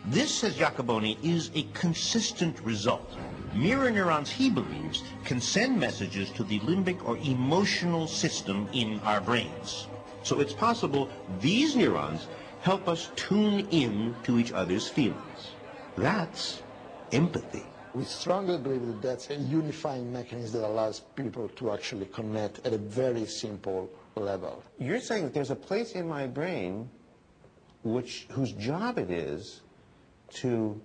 This, says Iacoboni, is a consistent result. Mirror neurons, he believes, can send messages to the limbic or emotional system in our brains. So it's possible these neurons help us tune in to each other's feelings. That's empathy. We strongly believe that that's a unifying mechanism that allows people to actually connect at a very simple level. You're saying that there's a place in my brain which whose job it is to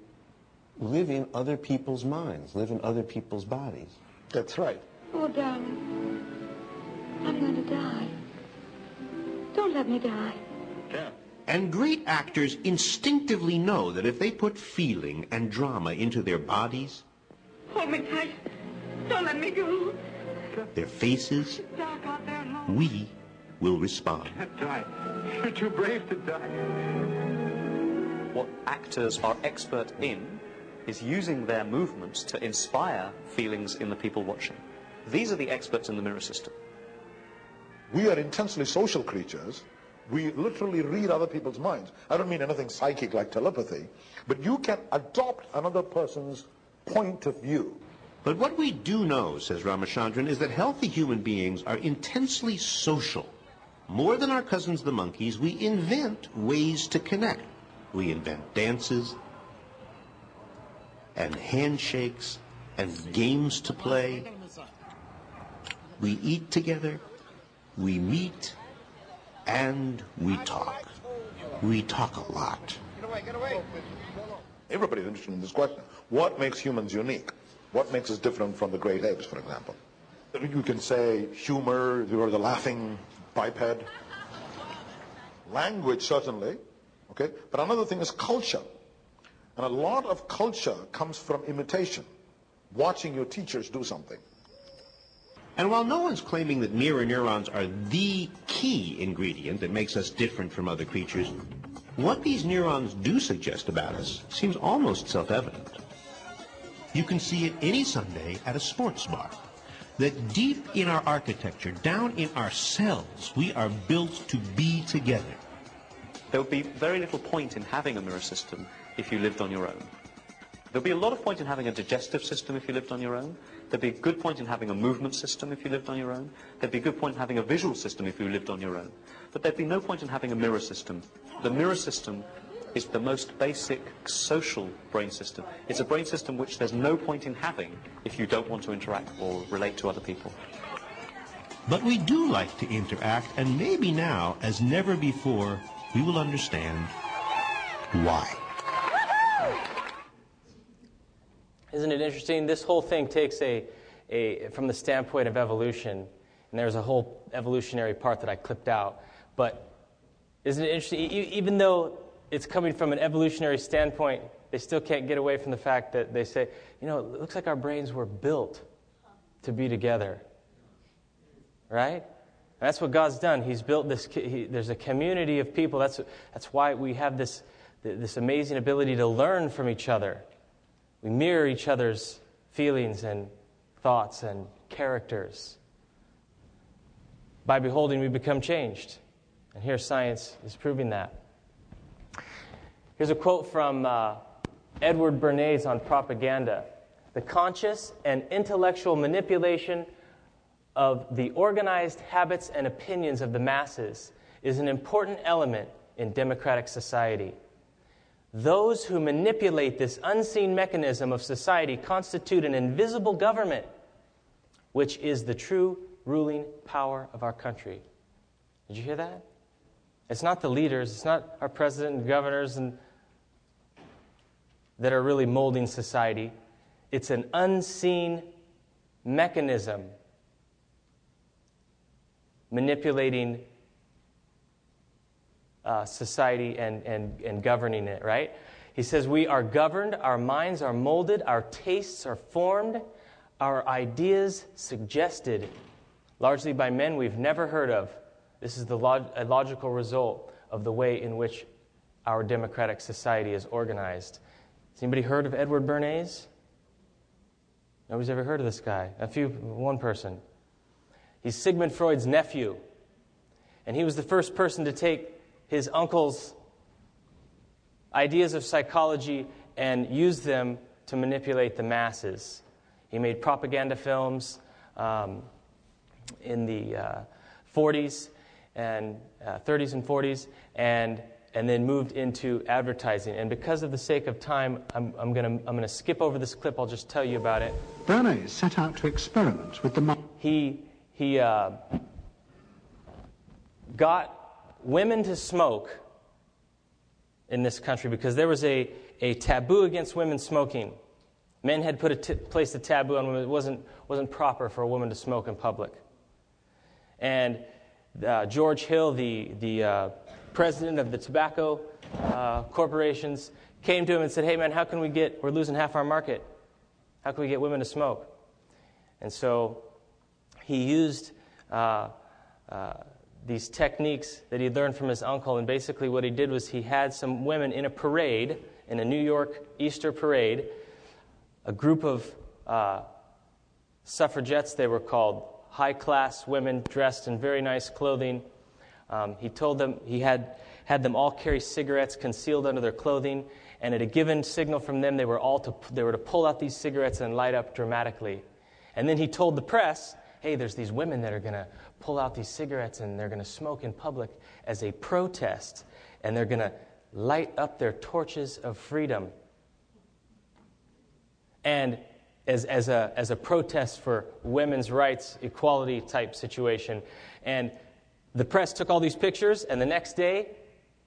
live in other people's minds, live in other people's bodies. That's right. Oh, darling, I'm going to die. Don't let me die. And great actors instinctively know that if they put feeling and drama into their bodies, oh, Hold me tight. Don't let me go. their faces, Dark out there alone. we will respond. Die. You're too brave to die. What actors are expert in is using their movements to inspire feelings in the people watching. These are the experts in the mirror system. We are intensely social creatures. We literally read other people's minds. I don't mean anything psychic like telepathy, but you can adopt another person's point of view. But what we do know, says Ramachandran, is that healthy human beings are intensely social. More than our cousins the monkeys, we invent ways to connect. We invent dances and handshakes and games to play. We eat together, we meet, and we talk. We talk a lot. Everybody's interested in this question. What makes humans unique? What makes us different from the great apes, for example? You can say humor, you're the laughing biped. Language, certainly. Okay? But another thing is culture. And a lot of culture comes from imitation. Watching your teachers do something. And while no one's claiming that mirror neurons are the key ingredient that makes us different from other creatures, what these neurons do suggest about us seems almost self-evident. You can see it any Sunday at a sports bar. That deep in our architecture, down in our cells, we are built to be together. There would be very little point in having a mirror system if you lived on your own. There'd be a lot of point in having a digestive system if you lived on your own. There'd be a good point in having a movement system if you lived on your own. There'd be a good point in having a visual system if you lived on your own. But there'd be no point in having a mirror system. The mirror system is the most basic social brain system. It's a brain system which there's no point in having if you don't want to interact or relate to other people. But we do like to interact, and maybe now, as never before, we will understand why. Isn't it interesting? This whole thing takes a, a from the standpoint of evolution, and there's a whole evolutionary part that I clipped out. But isn't it interesting? E- even though it's coming from an evolutionary standpoint, they still can't get away from the fact that they say, you know, it looks like our brains were built to be together. Right? that's what God's done. He's built this, he, there's a community of people. That's, that's why we have this, this amazing ability to learn from each other. We mirror each other's feelings and thoughts and characters. By beholding, we become changed. And here, science is proving that. Here's a quote from uh, Edward Bernays on propaganda The conscious and intellectual manipulation of the organized habits and opinions of the masses is an important element in democratic society. Those who manipulate this unseen mechanism of society constitute an invisible government, which is the true ruling power of our country. Did you hear that? It's not the leaders, it's not our president and governors and that are really molding society. It's an unseen mechanism manipulating uh, society and, and, and governing it, right? He says, We are governed, our minds are molded, our tastes are formed, our ideas suggested, largely by men we've never heard of. This is the log- a logical result of the way in which our democratic society is organized. Has anybody heard of Edward Bernays? Nobody's ever heard of this guy. A few, one person. He's Sigmund Freud's nephew. And he was the first person to take his uncle's ideas of psychology and used them to manipulate the masses. He made propaganda films um, in the uh, 40s and uh, 30s and 40s, and, and then moved into advertising. And because of the sake of time, I'm, I'm going to I'm gonna skip over this clip. I'll just tell you about it. Bernays set out to experiment with the. He he uh, got women to smoke in this country because there was a, a taboo against women smoking. Men had put a t- placed a taboo on women. It wasn't, wasn't proper for a woman to smoke in public. And uh, George Hill, the, the uh, president of the tobacco uh, corporations, came to him and said, Hey, man, how can we get, we're losing half our market. How can we get women to smoke? And so he used uh, uh, these techniques that he learned from his uncle. And basically, what he did was he had some women in a parade, in a New York Easter parade, a group of uh, suffragettes, they were called, high class women dressed in very nice clothing. Um, he told them he had, had them all carry cigarettes concealed under their clothing, and at a given signal from them, they were all to, they were to pull out these cigarettes and light up dramatically. And then he told the press hey, there's these women that are going to pull out these cigarettes and they're going to smoke in public as a protest, and they're going to light up their torches of freedom. And as, as, a, as a protest for women's rights, equality type situation. And the press took all these pictures, and the next day,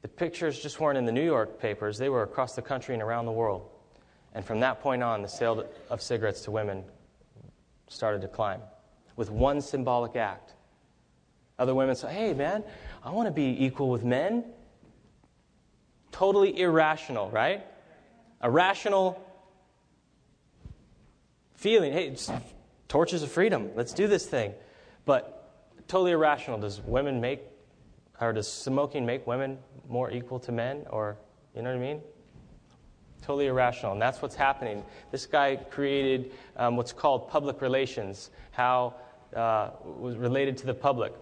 the pictures just weren't in the New York papers, they were across the country and around the world. And from that point on, the sale of cigarettes to women started to climb with one symbolic act. Other women say, hey, man, I want to be equal with men. Totally irrational, right? A rational feeling. Hey, it's torches of freedom. Let's do this thing. But totally irrational. Does women make, or does smoking make women more equal to men? Or, you know what I mean? Totally irrational. And that's what's happening. This guy created um, what's called public relations, how uh, was related to the public.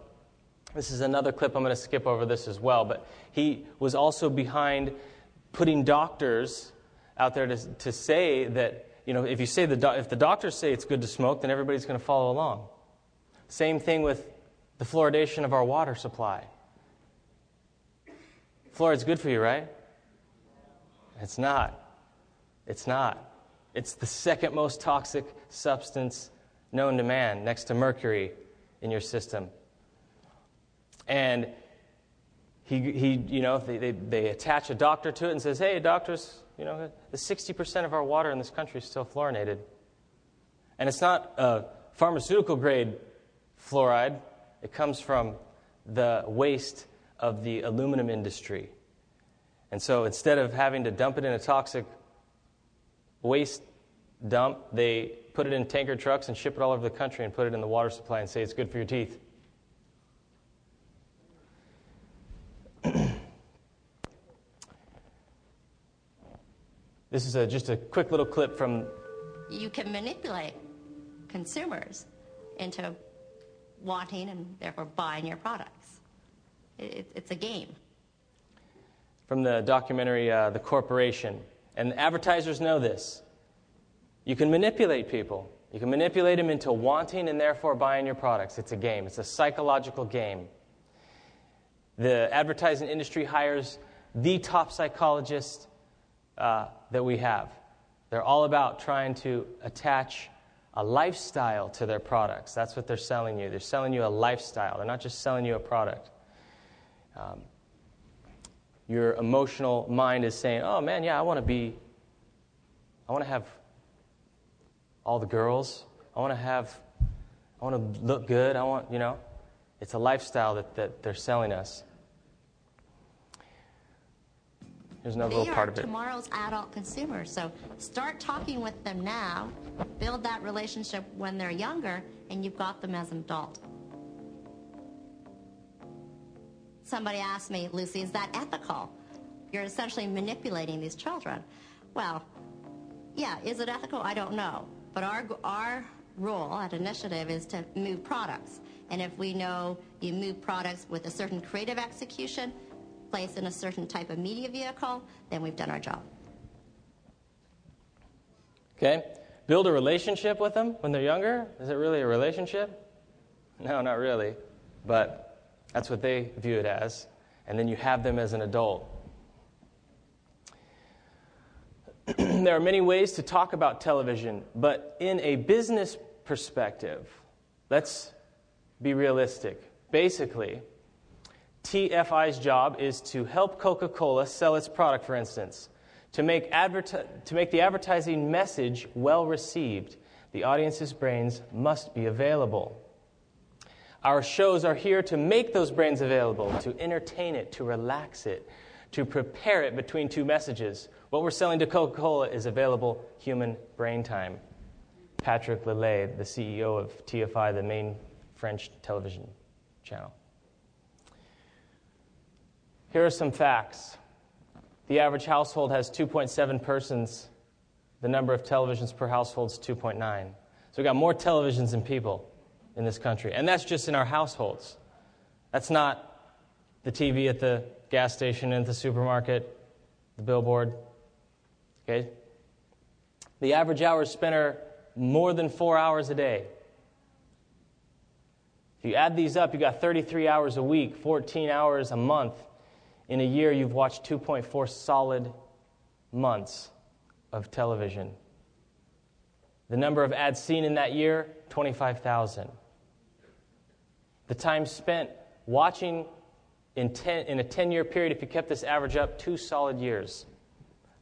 This is another clip. I'm going to skip over this as well. But he was also behind putting doctors out there to, to say that, you know, if you say the do- if the doctors say it's good to smoke, then everybody's going to follow along. Same thing with the fluoridation of our water supply. Fluoride's good for you, right? It's not. It's not. It's the second most toxic substance known to man next to mercury in your system. And he, he you know, they, they, they attach a doctor to it and says, hey, doctors, you know, the 60% of our water in this country is still fluorinated. And it's not a pharmaceutical grade fluoride, it comes from the waste of the aluminum industry. And so instead of having to dump it in a toxic waste dump, they put it in tanker trucks and ship it all over the country and put it in the water supply and say it's good for your teeth. this is a, just a quick little clip from. You can manipulate consumers into wanting and therefore buying your products. It, it's a game. From the documentary uh, The Corporation. And advertisers know this. You can manipulate people. You can manipulate them into wanting and therefore buying your products. It's a game, it's a psychological game. The advertising industry hires the top psychologists uh, that we have. They're all about trying to attach a lifestyle to their products. That's what they're selling you. They're selling you a lifestyle, they're not just selling you a product. Um, your emotional mind is saying, oh man, yeah, I want to be, I want to have all the girls. I want to have, I want to look good. I want, you know, it's a lifestyle that, that they're selling us. Here's another they little part of it. tomorrow's adult consumers. So start talking with them now, build that relationship when they're younger, and you've got them as an adult. Somebody asked me, Lucy, is that ethical? You're essentially manipulating these children. Well, yeah, is it ethical? I don't know. But our, our role at Initiative is to move products. And if we know you move products with a certain creative execution, placed in a certain type of media vehicle, then we've done our job. Okay? Build a relationship with them when they're younger. Is it really a relationship? No, not really. But that's what they view it as. And then you have them as an adult. there are many ways to talk about television, but in a business perspective, let's be realistic. Basically, TFI's job is to help Coca Cola sell its product, for instance. To make, adverti- to make the advertising message well received, the audience's brains must be available. Our shows are here to make those brains available, to entertain it, to relax it, to prepare it between two messages. What we're selling to Coca Cola is available human brain time. Patrick Lelay, the CEO of TFI, the main French television channel. Here are some facts. The average household has 2.7 persons. The number of televisions per household is 2.9. So we've got more televisions than people in this country. And that's just in our households. That's not the TV at the gas station, at the supermarket, the billboard. Okay? The average hours spent are more than four hours a day. If you add these up, you got 33 hours a week, 14 hours a month. In a year, you've watched 2.4 solid months of television. The number of ads seen in that year, 25,000. The time spent watching in, ten, in a 10 year period, if you kept this average up, two solid years.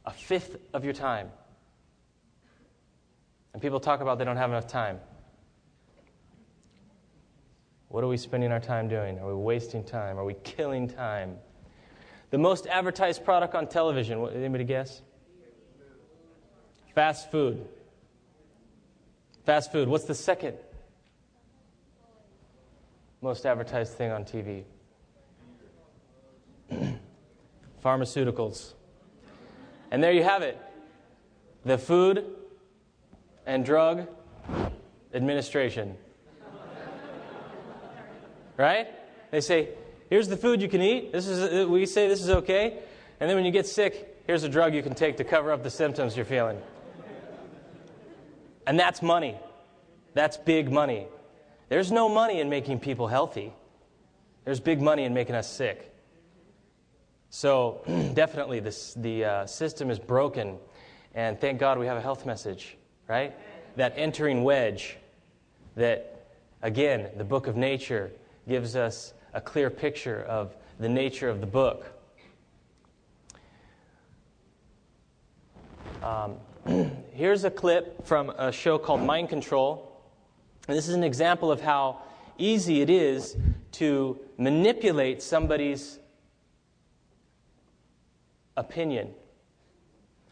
A fifth of your time. And people talk about they don't have enough time. What are we spending our time doing? Are we wasting time? Are we killing time? The most advertised product on television, what, anybody guess? Fast food. Fast food. What's the second most advertised thing on TV? Pharmaceuticals. And there you have it the Food and Drug Administration. right? They say, here's the food you can eat. This is, uh, we say this is okay. And then when you get sick, here's a drug you can take to cover up the symptoms you're feeling. And that's money. That's big money. There's no money in making people healthy, there's big money in making us sick. So, definitely, this, the uh, system is broken. And thank God we have a health message, right? That entering wedge, that, again, the book of nature gives us a clear picture of the nature of the book. Um, here's a clip from a show called Mind Control. And this is an example of how easy it is to manipulate somebody's opinion.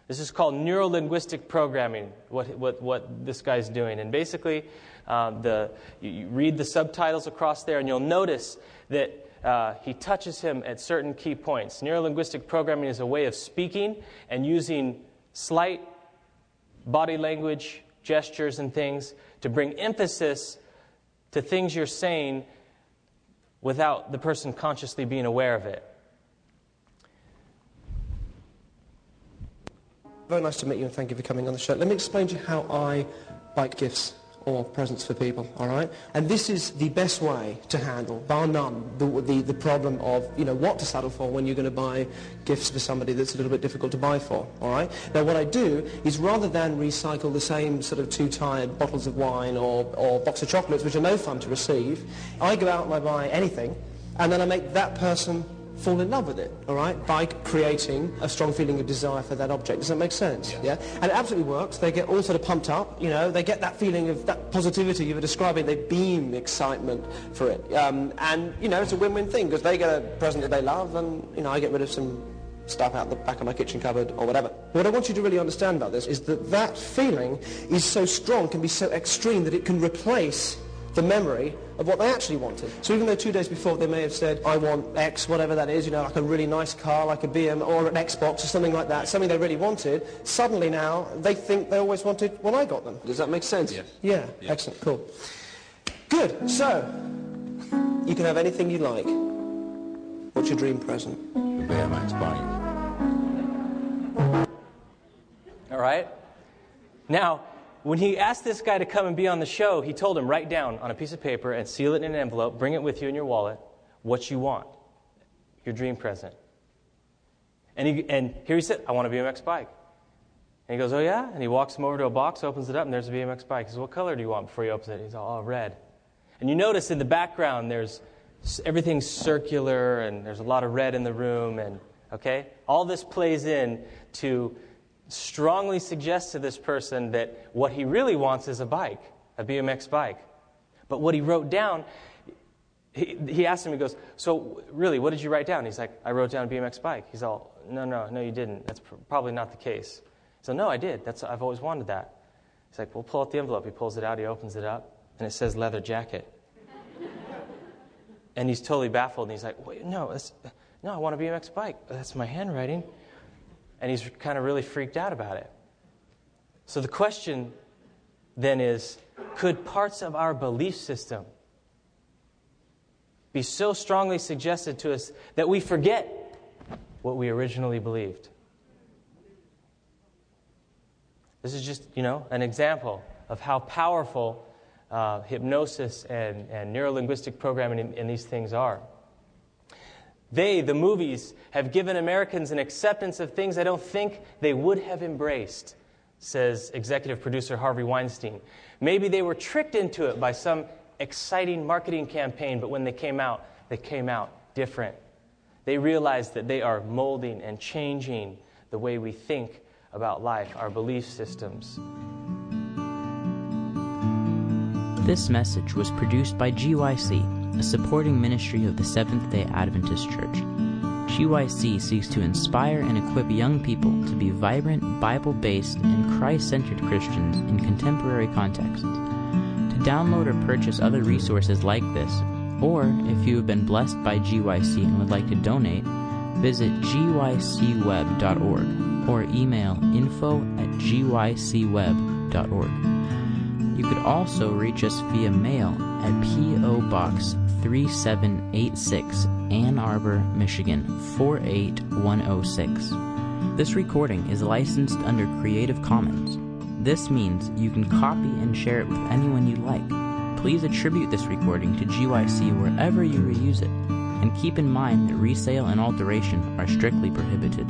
This is called neuro linguistic programming, what, what, what this guy's doing. And basically, uh, the, you, you, read the subtitles across there, and you'll notice that uh, he touches him at certain key points. Neuro linguistic programming is a way of speaking and using slight body language, gestures, and things to bring emphasis to things you're saying without the person consciously being aware of it. Very nice to meet you and thank you for coming on the show. Let me explain to you how I bike gifts or presents for people, all right? And this is the best way to handle, bar none, the, the, the problem of, you know, what to settle for when you're going to buy gifts for somebody that's a little bit difficult to buy for, all right? Now, what I do is rather than recycle the same sort of two tired bottles of wine or, or box of chocolates, which are no fun to receive, I go out and I buy anything, and then I make that person fall in love with it, all right, by creating a strong feeling of desire for that object. Does that make sense? Yeah. yeah? And it absolutely works. They get all sort of pumped up, you know, they get that feeling of that positivity you were describing. They beam excitement for it. Um, and, you know, it's a win-win thing because they get a present that they love and, you know, I get rid of some stuff out the back of my kitchen cupboard or whatever. What I want you to really understand about this is that that feeling is so strong, can be so extreme that it can replace the memory of what they actually wanted. So even though two days before they may have said, I want X, whatever that is, you know, like a really nice car, like a BM or an Xbox or something like that, something they really wanted, suddenly now they think they always wanted what I got them. Does that make sense? Yes. Yeah, yes. excellent, cool. Good, so, you can have anything you like. What's your dream present? BMX Bike. All right? Now, when he asked this guy to come and be on the show, he told him, write down on a piece of paper and seal it in an envelope, bring it with you in your wallet, what you want, your dream present. And, he, and here he said, I want a BMX bike. And he goes, Oh, yeah? And he walks him over to a box, opens it up, and there's a BMX bike. He says, What color do you want before he opens it? He's all, oh, red. And you notice in the background, there's everything's circular, and there's a lot of red in the room, and okay? All this plays in to strongly suggests to this person that what he really wants is a bike, a BMX bike. But what he wrote down, he, he asked him, he goes, So, really, what did you write down? He's like, I wrote down a BMX bike. He's all, No, no, no, you didn't. That's pr- probably not the case. So, no, I did. That's, I've always wanted that. He's like, Well, pull out the envelope. He pulls it out, he opens it up, and it says leather jacket. and he's totally baffled, and he's like, Wait, no, no, I want a BMX bike. That's my handwriting and he's kind of really freaked out about it. So the question then is could parts of our belief system be so strongly suggested to us that we forget what we originally believed? This is just, you know, an example of how powerful uh, hypnosis and, and neurolinguistic programming and, and these things are. They, the movies, have given Americans an acceptance of things I don't think they would have embraced, says executive producer Harvey Weinstein. Maybe they were tricked into it by some exciting marketing campaign, but when they came out, they came out different. They realized that they are molding and changing the way we think about life, our belief systems. This message was produced by GYC a supporting ministry of the Seventh day Adventist Church. GYC seeks to inspire and equip young people to be vibrant, Bible based, and Christ centered Christians in contemporary contexts. To download or purchase other resources like this, or if you have been blessed by GYC and would like to donate, visit gycweb.org or email info at gycweb.org. You could also reach us via mail at P.O. Box 3786, Ann Arbor, Michigan 48106. This recording is licensed under Creative Commons. This means you can copy and share it with anyone you like. Please attribute this recording to GYC wherever you reuse it, and keep in mind that resale and alteration are strictly prohibited.